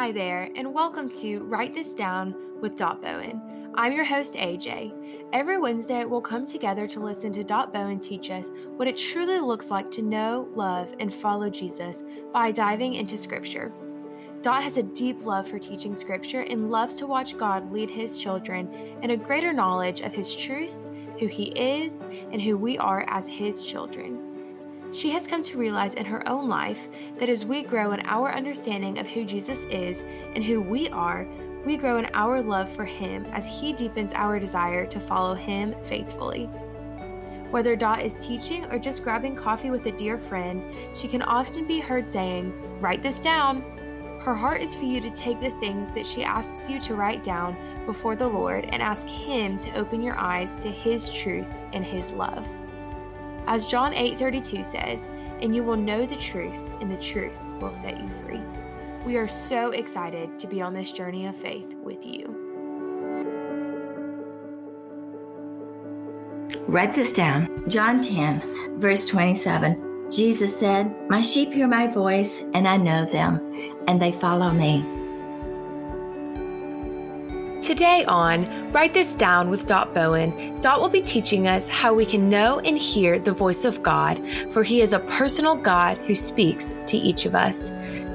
Hi there, and welcome to Write This Down with Dot Bowen. I'm your host, AJ. Every Wednesday, we'll come together to listen to Dot Bowen teach us what it truly looks like to know, love, and follow Jesus by diving into Scripture. Dot has a deep love for teaching Scripture and loves to watch God lead his children in a greater knowledge of his truth, who he is, and who we are as his children. She has come to realize in her own life that as we grow in our understanding of who Jesus is and who we are, we grow in our love for Him as He deepens our desire to follow Him faithfully. Whether Dot is teaching or just grabbing coffee with a dear friend, she can often be heard saying, Write this down. Her heart is for you to take the things that she asks you to write down before the Lord and ask Him to open your eyes to His truth and His love. As John 8:32 says, "And you will know the truth, and the truth will set you free." We are so excited to be on this journey of faith with you. Write this down. John 10, verse 27. Jesus said, My sheep hear my voice, and I know them, and they follow me. Today on Write This Down with Dot Bowen, Dot will be teaching us how we can know and hear the voice of God, for He is a personal God who speaks to each of us.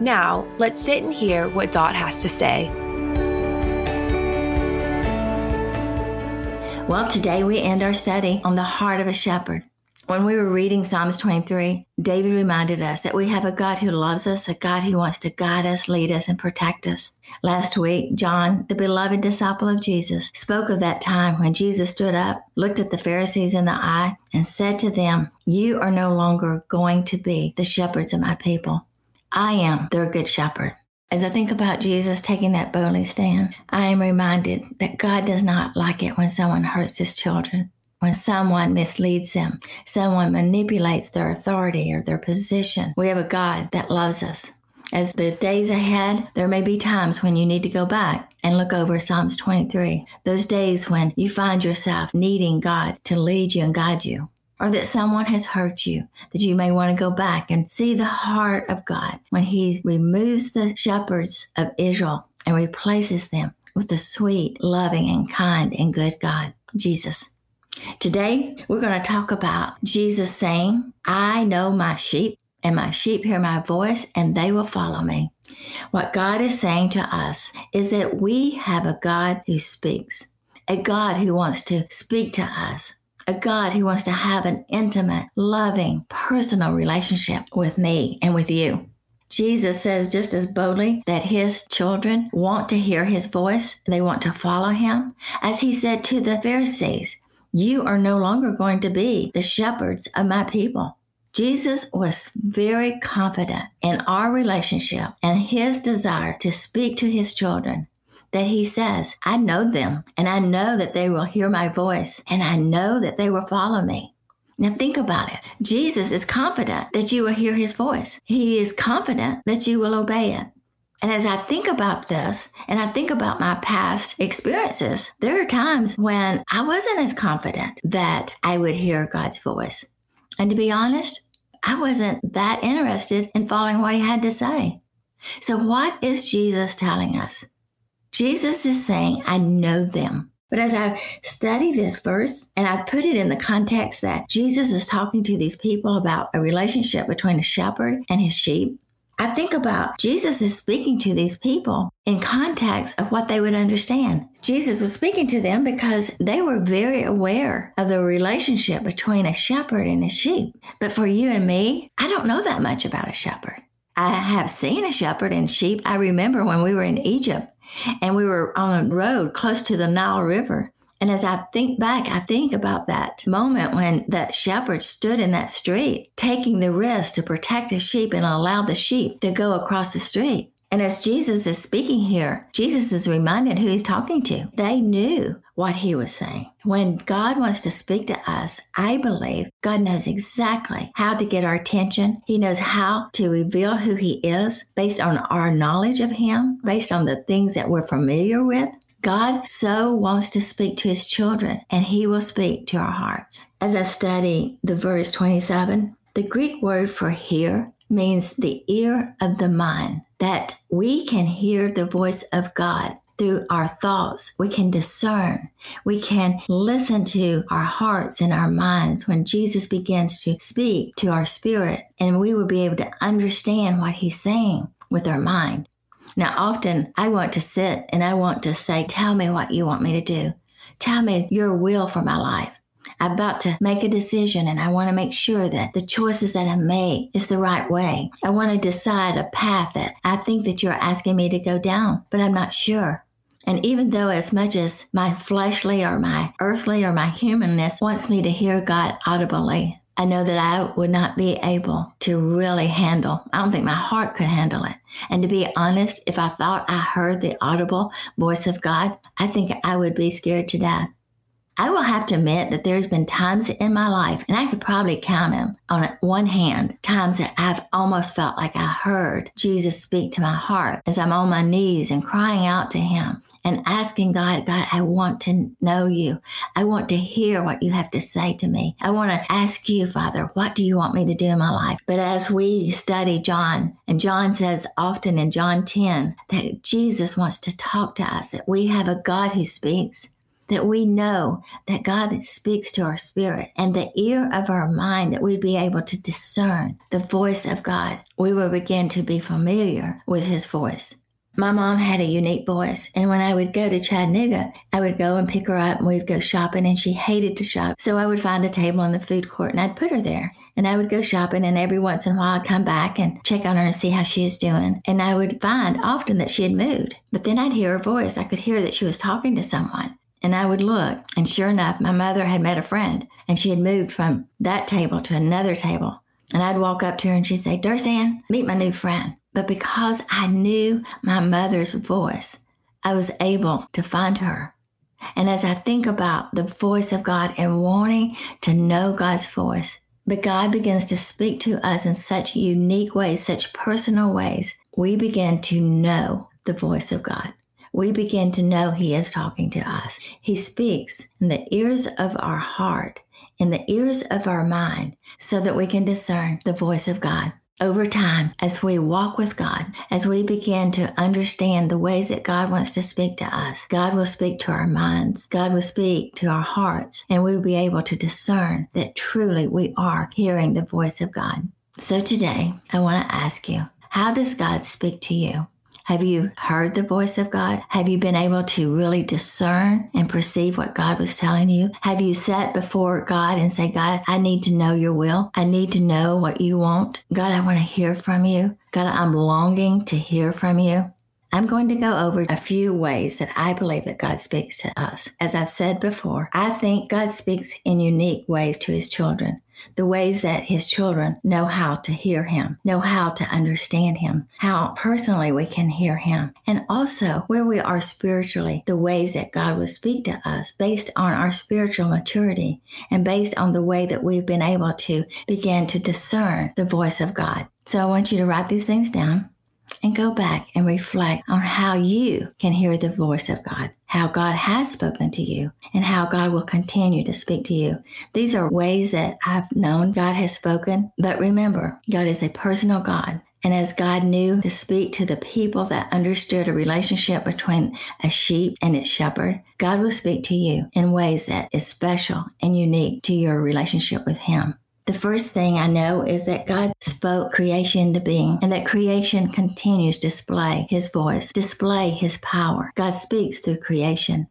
Now, let's sit and hear what Dot has to say. Well, today we end our study on the heart of a shepherd. When we were reading Psalms 23, David reminded us that we have a God who loves us, a God who wants to guide us, lead us, and protect us. Last week, John, the beloved disciple of Jesus, spoke of that time when Jesus stood up, looked at the Pharisees in the eye, and said to them, You are no longer going to be the shepherds of my people. I am their good shepherd. As I think about Jesus taking that boldly stand, I am reminded that God does not like it when someone hurts his children when someone misleads them, someone manipulates their authority or their position. We have a God that loves us. As the days ahead, there may be times when you need to go back and look over Psalms 23. Those days when you find yourself needing God to lead you and guide you, or that someone has hurt you, that you may want to go back and see the heart of God when He removes the shepherds of Israel and replaces them with the sweet, loving, and kind and good God, Jesus. Today, we're going to talk about Jesus saying, I know my sheep, and my sheep hear my voice, and they will follow me. What God is saying to us is that we have a God who speaks, a God who wants to speak to us, a God who wants to have an intimate, loving, personal relationship with me and with you. Jesus says just as boldly that his children want to hear his voice, they want to follow him, as he said to the Pharisees you are no longer going to be the shepherds of my people. Jesus was very confident in our relationship and his desire to speak to his children that he says, I know them and I know that they will hear my voice and I know that they will follow me. Now think about it. Jesus is confident that you will hear his voice. He is confident that you will obey it. And as I think about this and I think about my past experiences, there are times when I wasn't as confident that I would hear God's voice. And to be honest, I wasn't that interested in following what he had to say. So, what is Jesus telling us? Jesus is saying, I know them. But as I study this verse and I put it in the context that Jesus is talking to these people about a relationship between a shepherd and his sheep, I think about Jesus is speaking to these people in context of what they would understand. Jesus was speaking to them because they were very aware of the relationship between a shepherd and a sheep. But for you and me, I don't know that much about a shepherd. I have seen a shepherd and sheep. I remember when we were in Egypt and we were on a road close to the Nile River and as I think back, I think about that moment when that shepherd stood in that street, taking the risk to protect his sheep and allow the sheep to go across the street. And as Jesus is speaking here, Jesus is reminded who he's talking to. They knew what he was saying. When God wants to speak to us, I believe God knows exactly how to get our attention. He knows how to reveal who he is based on our knowledge of him, based on the things that we're familiar with. God so wants to speak to his children, and he will speak to our hearts. As I study the verse 27, the Greek word for hear means the ear of the mind. that we can hear the voice of God through our thoughts. We can discern. We can listen to our hearts and our minds when Jesus begins to speak to our spirit, and we will be able to understand what he's saying with our mind. Now, often I want to sit and I want to say, Tell me what you want me to do. Tell me your will for my life. I'm about to make a decision and I want to make sure that the choices that I make is the right way. I want to decide a path that I think that you're asking me to go down, but I'm not sure. And even though, as much as my fleshly or my earthly or my humanness wants me to hear God audibly, I know that I would not be able to really handle. I don't think my heart could handle it. And to be honest, if I thought I heard the audible voice of God, I think I would be scared to death. I will have to admit that there's been times in my life, and I could probably count them on one hand, times that I've almost felt like I heard Jesus speak to my heart as I'm on my knees and crying out to Him and asking God, God, I want to know you. I want to hear what you have to say to me. I want to ask you, Father, what do you want me to do in my life? But as we study John, and John says often in John 10 that Jesus wants to talk to us, that we have a God who speaks that we know that God speaks to our spirit and the ear of our mind that we'd be able to discern the voice of God. We will begin to be familiar with his voice. My mom had a unique voice, and when I would go to Chattanooga, I would go and pick her up and we'd go shopping, and she hated to shop. So I would find a table in the food court and I'd put her there. And I would go shopping, and every once in a while I'd come back and check on her and see how she is doing. And I would find often that she had moved. But then I'd hear her voice. I could hear that she was talking to someone. And I would look, and sure enough, my mother had met a friend, and she had moved from that table to another table. And I'd walk up to her and she'd say, Darsanne, meet my new friend. But because I knew my mother's voice, I was able to find her. And as I think about the voice of God and wanting to know God's voice, but God begins to speak to us in such unique ways, such personal ways, we begin to know the voice of God we begin to know He is talking to us. He speaks in the ears of our heart, in the ears of our mind, so that we can discern the voice of God. Over time, as we walk with God, as we begin to understand the ways that God wants to speak to us, God will speak to our minds, God will speak to our hearts, and we will be able to discern that truly we are hearing the voice of God. So today, I want to ask you, how does God speak to you? Have you heard the voice of God? Have you been able to really discern and perceive what God was telling you? Have you sat before God and say, God, I need to know your will. I need to know what you want. God, I want to hear from you. God, I'm longing to hear from you. I'm going to go over a few ways that I believe that God speaks to us. As I've said before, I think God speaks in unique ways to his children the ways that his children know how to hear him, know how to understand him, how personally we can hear him, and also where we are spiritually, the ways that God will speak to us based on our spiritual maturity and based on the way that we've been able to begin to discern the voice of God. So I want you to write these things down and go back and reflect on how you can hear the voice of God, how God has spoken to you, and how God will continue to speak to you. These are ways that I've known God has spoken. But remember, God is a personal God. And as God knew to speak to the people that understood a relationship between a sheep and its shepherd, God will speak to you in ways that is special and unique to your relationship with Him. The first thing I know is that God spoke creation into being and that creation continues to display his voice, display his power. God speaks through creation.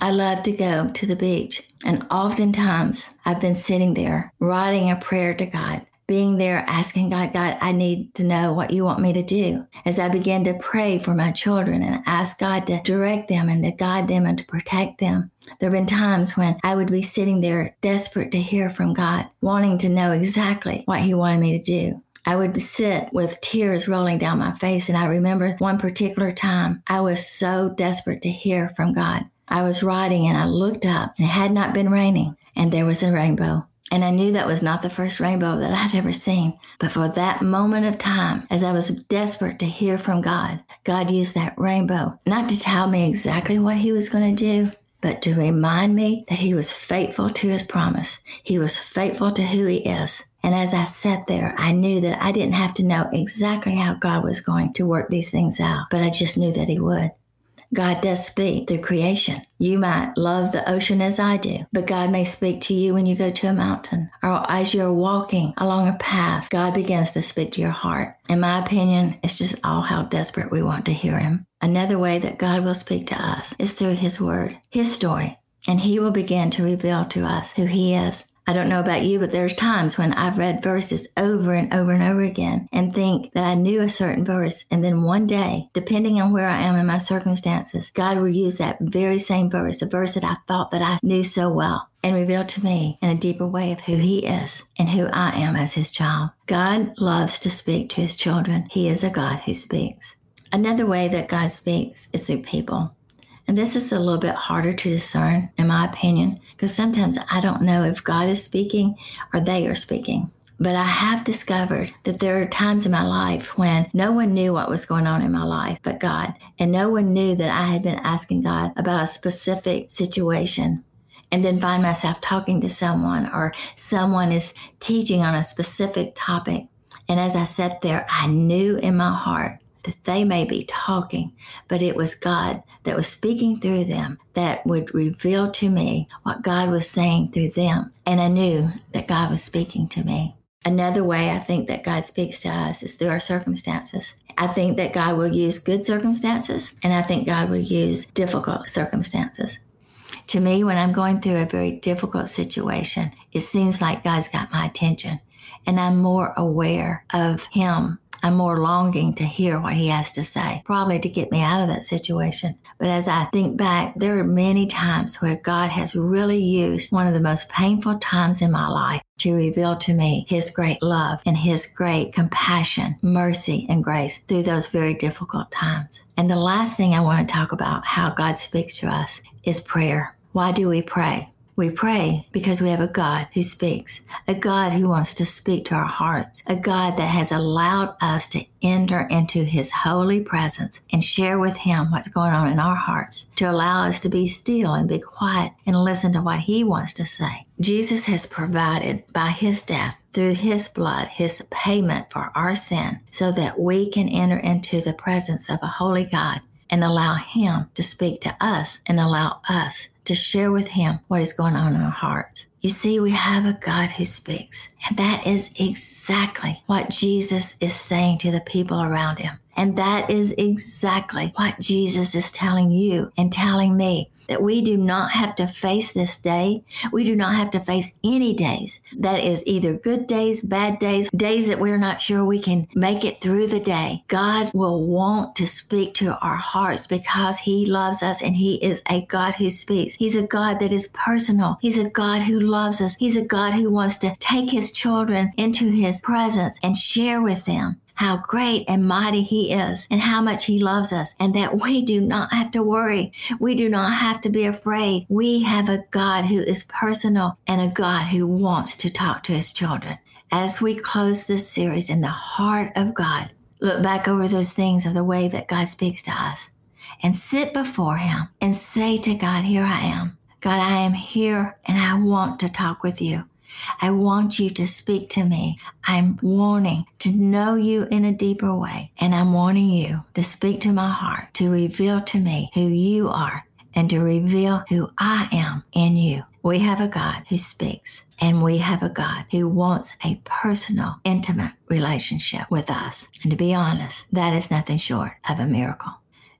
I love to go to the beach, and oftentimes I've been sitting there writing a prayer to God being there asking God, God, I need to know what you want me to do. As I began to pray for my children and ask God to direct them and to guide them and to protect them, there have been times when I would be sitting there desperate to hear from God, wanting to know exactly what He wanted me to do. I would sit with tears rolling down my face. And I remember one particular time I was so desperate to hear from God. I was riding and I looked up and it had not been raining and there was a rainbow. And I knew that was not the first rainbow that I'd ever seen. But for that moment of time, as I was desperate to hear from God, God used that rainbow not to tell me exactly what He was going to do, but to remind me that He was faithful to His promise. He was faithful to who He is. And as I sat there, I knew that I didn't have to know exactly how God was going to work these things out, but I just knew that He would. God does speak through creation. You might love the ocean as I do, but God may speak to you when you go to a mountain or as you're walking along a path. God begins to speak to your heart. In my opinion, it's just all how desperate we want to hear Him. Another way that God will speak to us is through His Word, His story, and He will begin to reveal to us who He is I don't know about you, but there's times when I've read verses over and over and over again and think that I knew a certain verse. And then one day, depending on where I am in my circumstances, God will use that very same verse, a verse that I thought that I knew so well and reveal to me in a deeper way of who he is and who I am as his child. God loves to speak to his children. He is a God who speaks. Another way that God speaks is through people. And this is a little bit harder to discern, in my opinion, because sometimes I don't know if God is speaking or they are speaking. But I have discovered that there are times in my life when no one knew what was going on in my life but God. And no one knew that I had been asking God about a specific situation. And then find myself talking to someone or someone is teaching on a specific topic. And as I sat there, I knew in my heart that they may be talking, but it was God that was speaking through them that would reveal to me what God was saying through them. And I knew that God was speaking to me. Another way I think that God speaks to us is through our circumstances. I think that God will use good circumstances, and I think God will use difficult circumstances. To me, when I'm going through a very difficult situation, it seems like God's got my attention, and I'm more aware of Him I'm more longing to hear what he has to say, probably to get me out of that situation. But as I think back, there are many times where God has really used one of the most painful times in my life to reveal to me his great love and his great compassion, mercy, and grace through those very difficult times. And the last thing I want to talk about how God speaks to us is prayer. Why do we pray? We pray because we have a God who speaks, a God who wants to speak to our hearts, a God that has allowed us to enter into his holy presence and share with him what's going on in our hearts, to allow us to be still and be quiet and listen to what he wants to say. Jesus has provided by his death through his blood his payment for our sin so that we can enter into the presence of a holy God and allow him to speak to us and allow us to share with Him what is going on in our hearts. You see, we have a God who speaks, and that is exactly what Jesus is saying to the people around Him. And that is exactly what Jesus is telling you and telling me that we do not have to face this day. We do not have to face any days. That is either good days, bad days, days that we're not sure we can make it through the day. God will want to speak to our hearts because He loves us and He is a God who speaks. He's a God that is personal. He's a God who loves us. He's a God who wants to take His children into His presence and share with them how great and mighty He is and how much He loves us, and that we do not have to worry. We do not have to be afraid. We have a God who is personal and a God who wants to talk to His children. As we close this series in the heart of God, look back over those things of the way that God speaks to us and sit before Him and say to God, Here I am. God, I am here and I want to talk with you. I want you to speak to me. I'm wanting to know you in a deeper way. And I'm wanting you to speak to my heart, to reveal to me who you are, and to reveal who I am in you. We have a God who speaks, and we have a God who wants a personal, intimate relationship with us. And to be honest, that is nothing short of a miracle.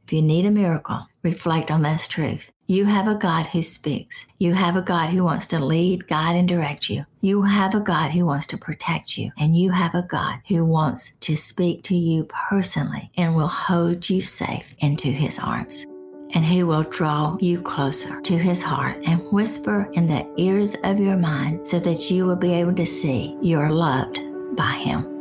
If you need a miracle, reflect on this truth. You have a God who speaks. You have a God who wants to lead, guide, and direct you. You have a God who wants to protect you. And you have a God who wants to speak to you personally and will hold you safe into his arms. And who will draw you closer to his heart and whisper in the ears of your mind so that you will be able to see you're loved by him.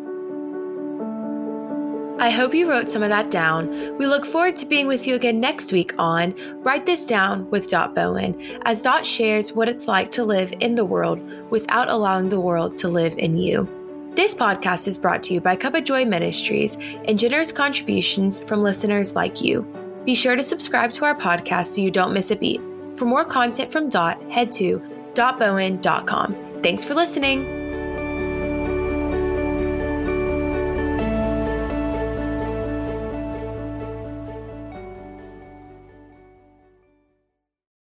I hope you wrote some of that down. We look forward to being with you again next week on Write This Down with Dot Bowen, as Dot shares what it's like to live in the world without allowing the world to live in you. This podcast is brought to you by Cup of Joy Ministries and generous contributions from listeners like you. Be sure to subscribe to our podcast so you don't miss a beat. For more content from Dot, head to dotbowen.com. Thanks for listening.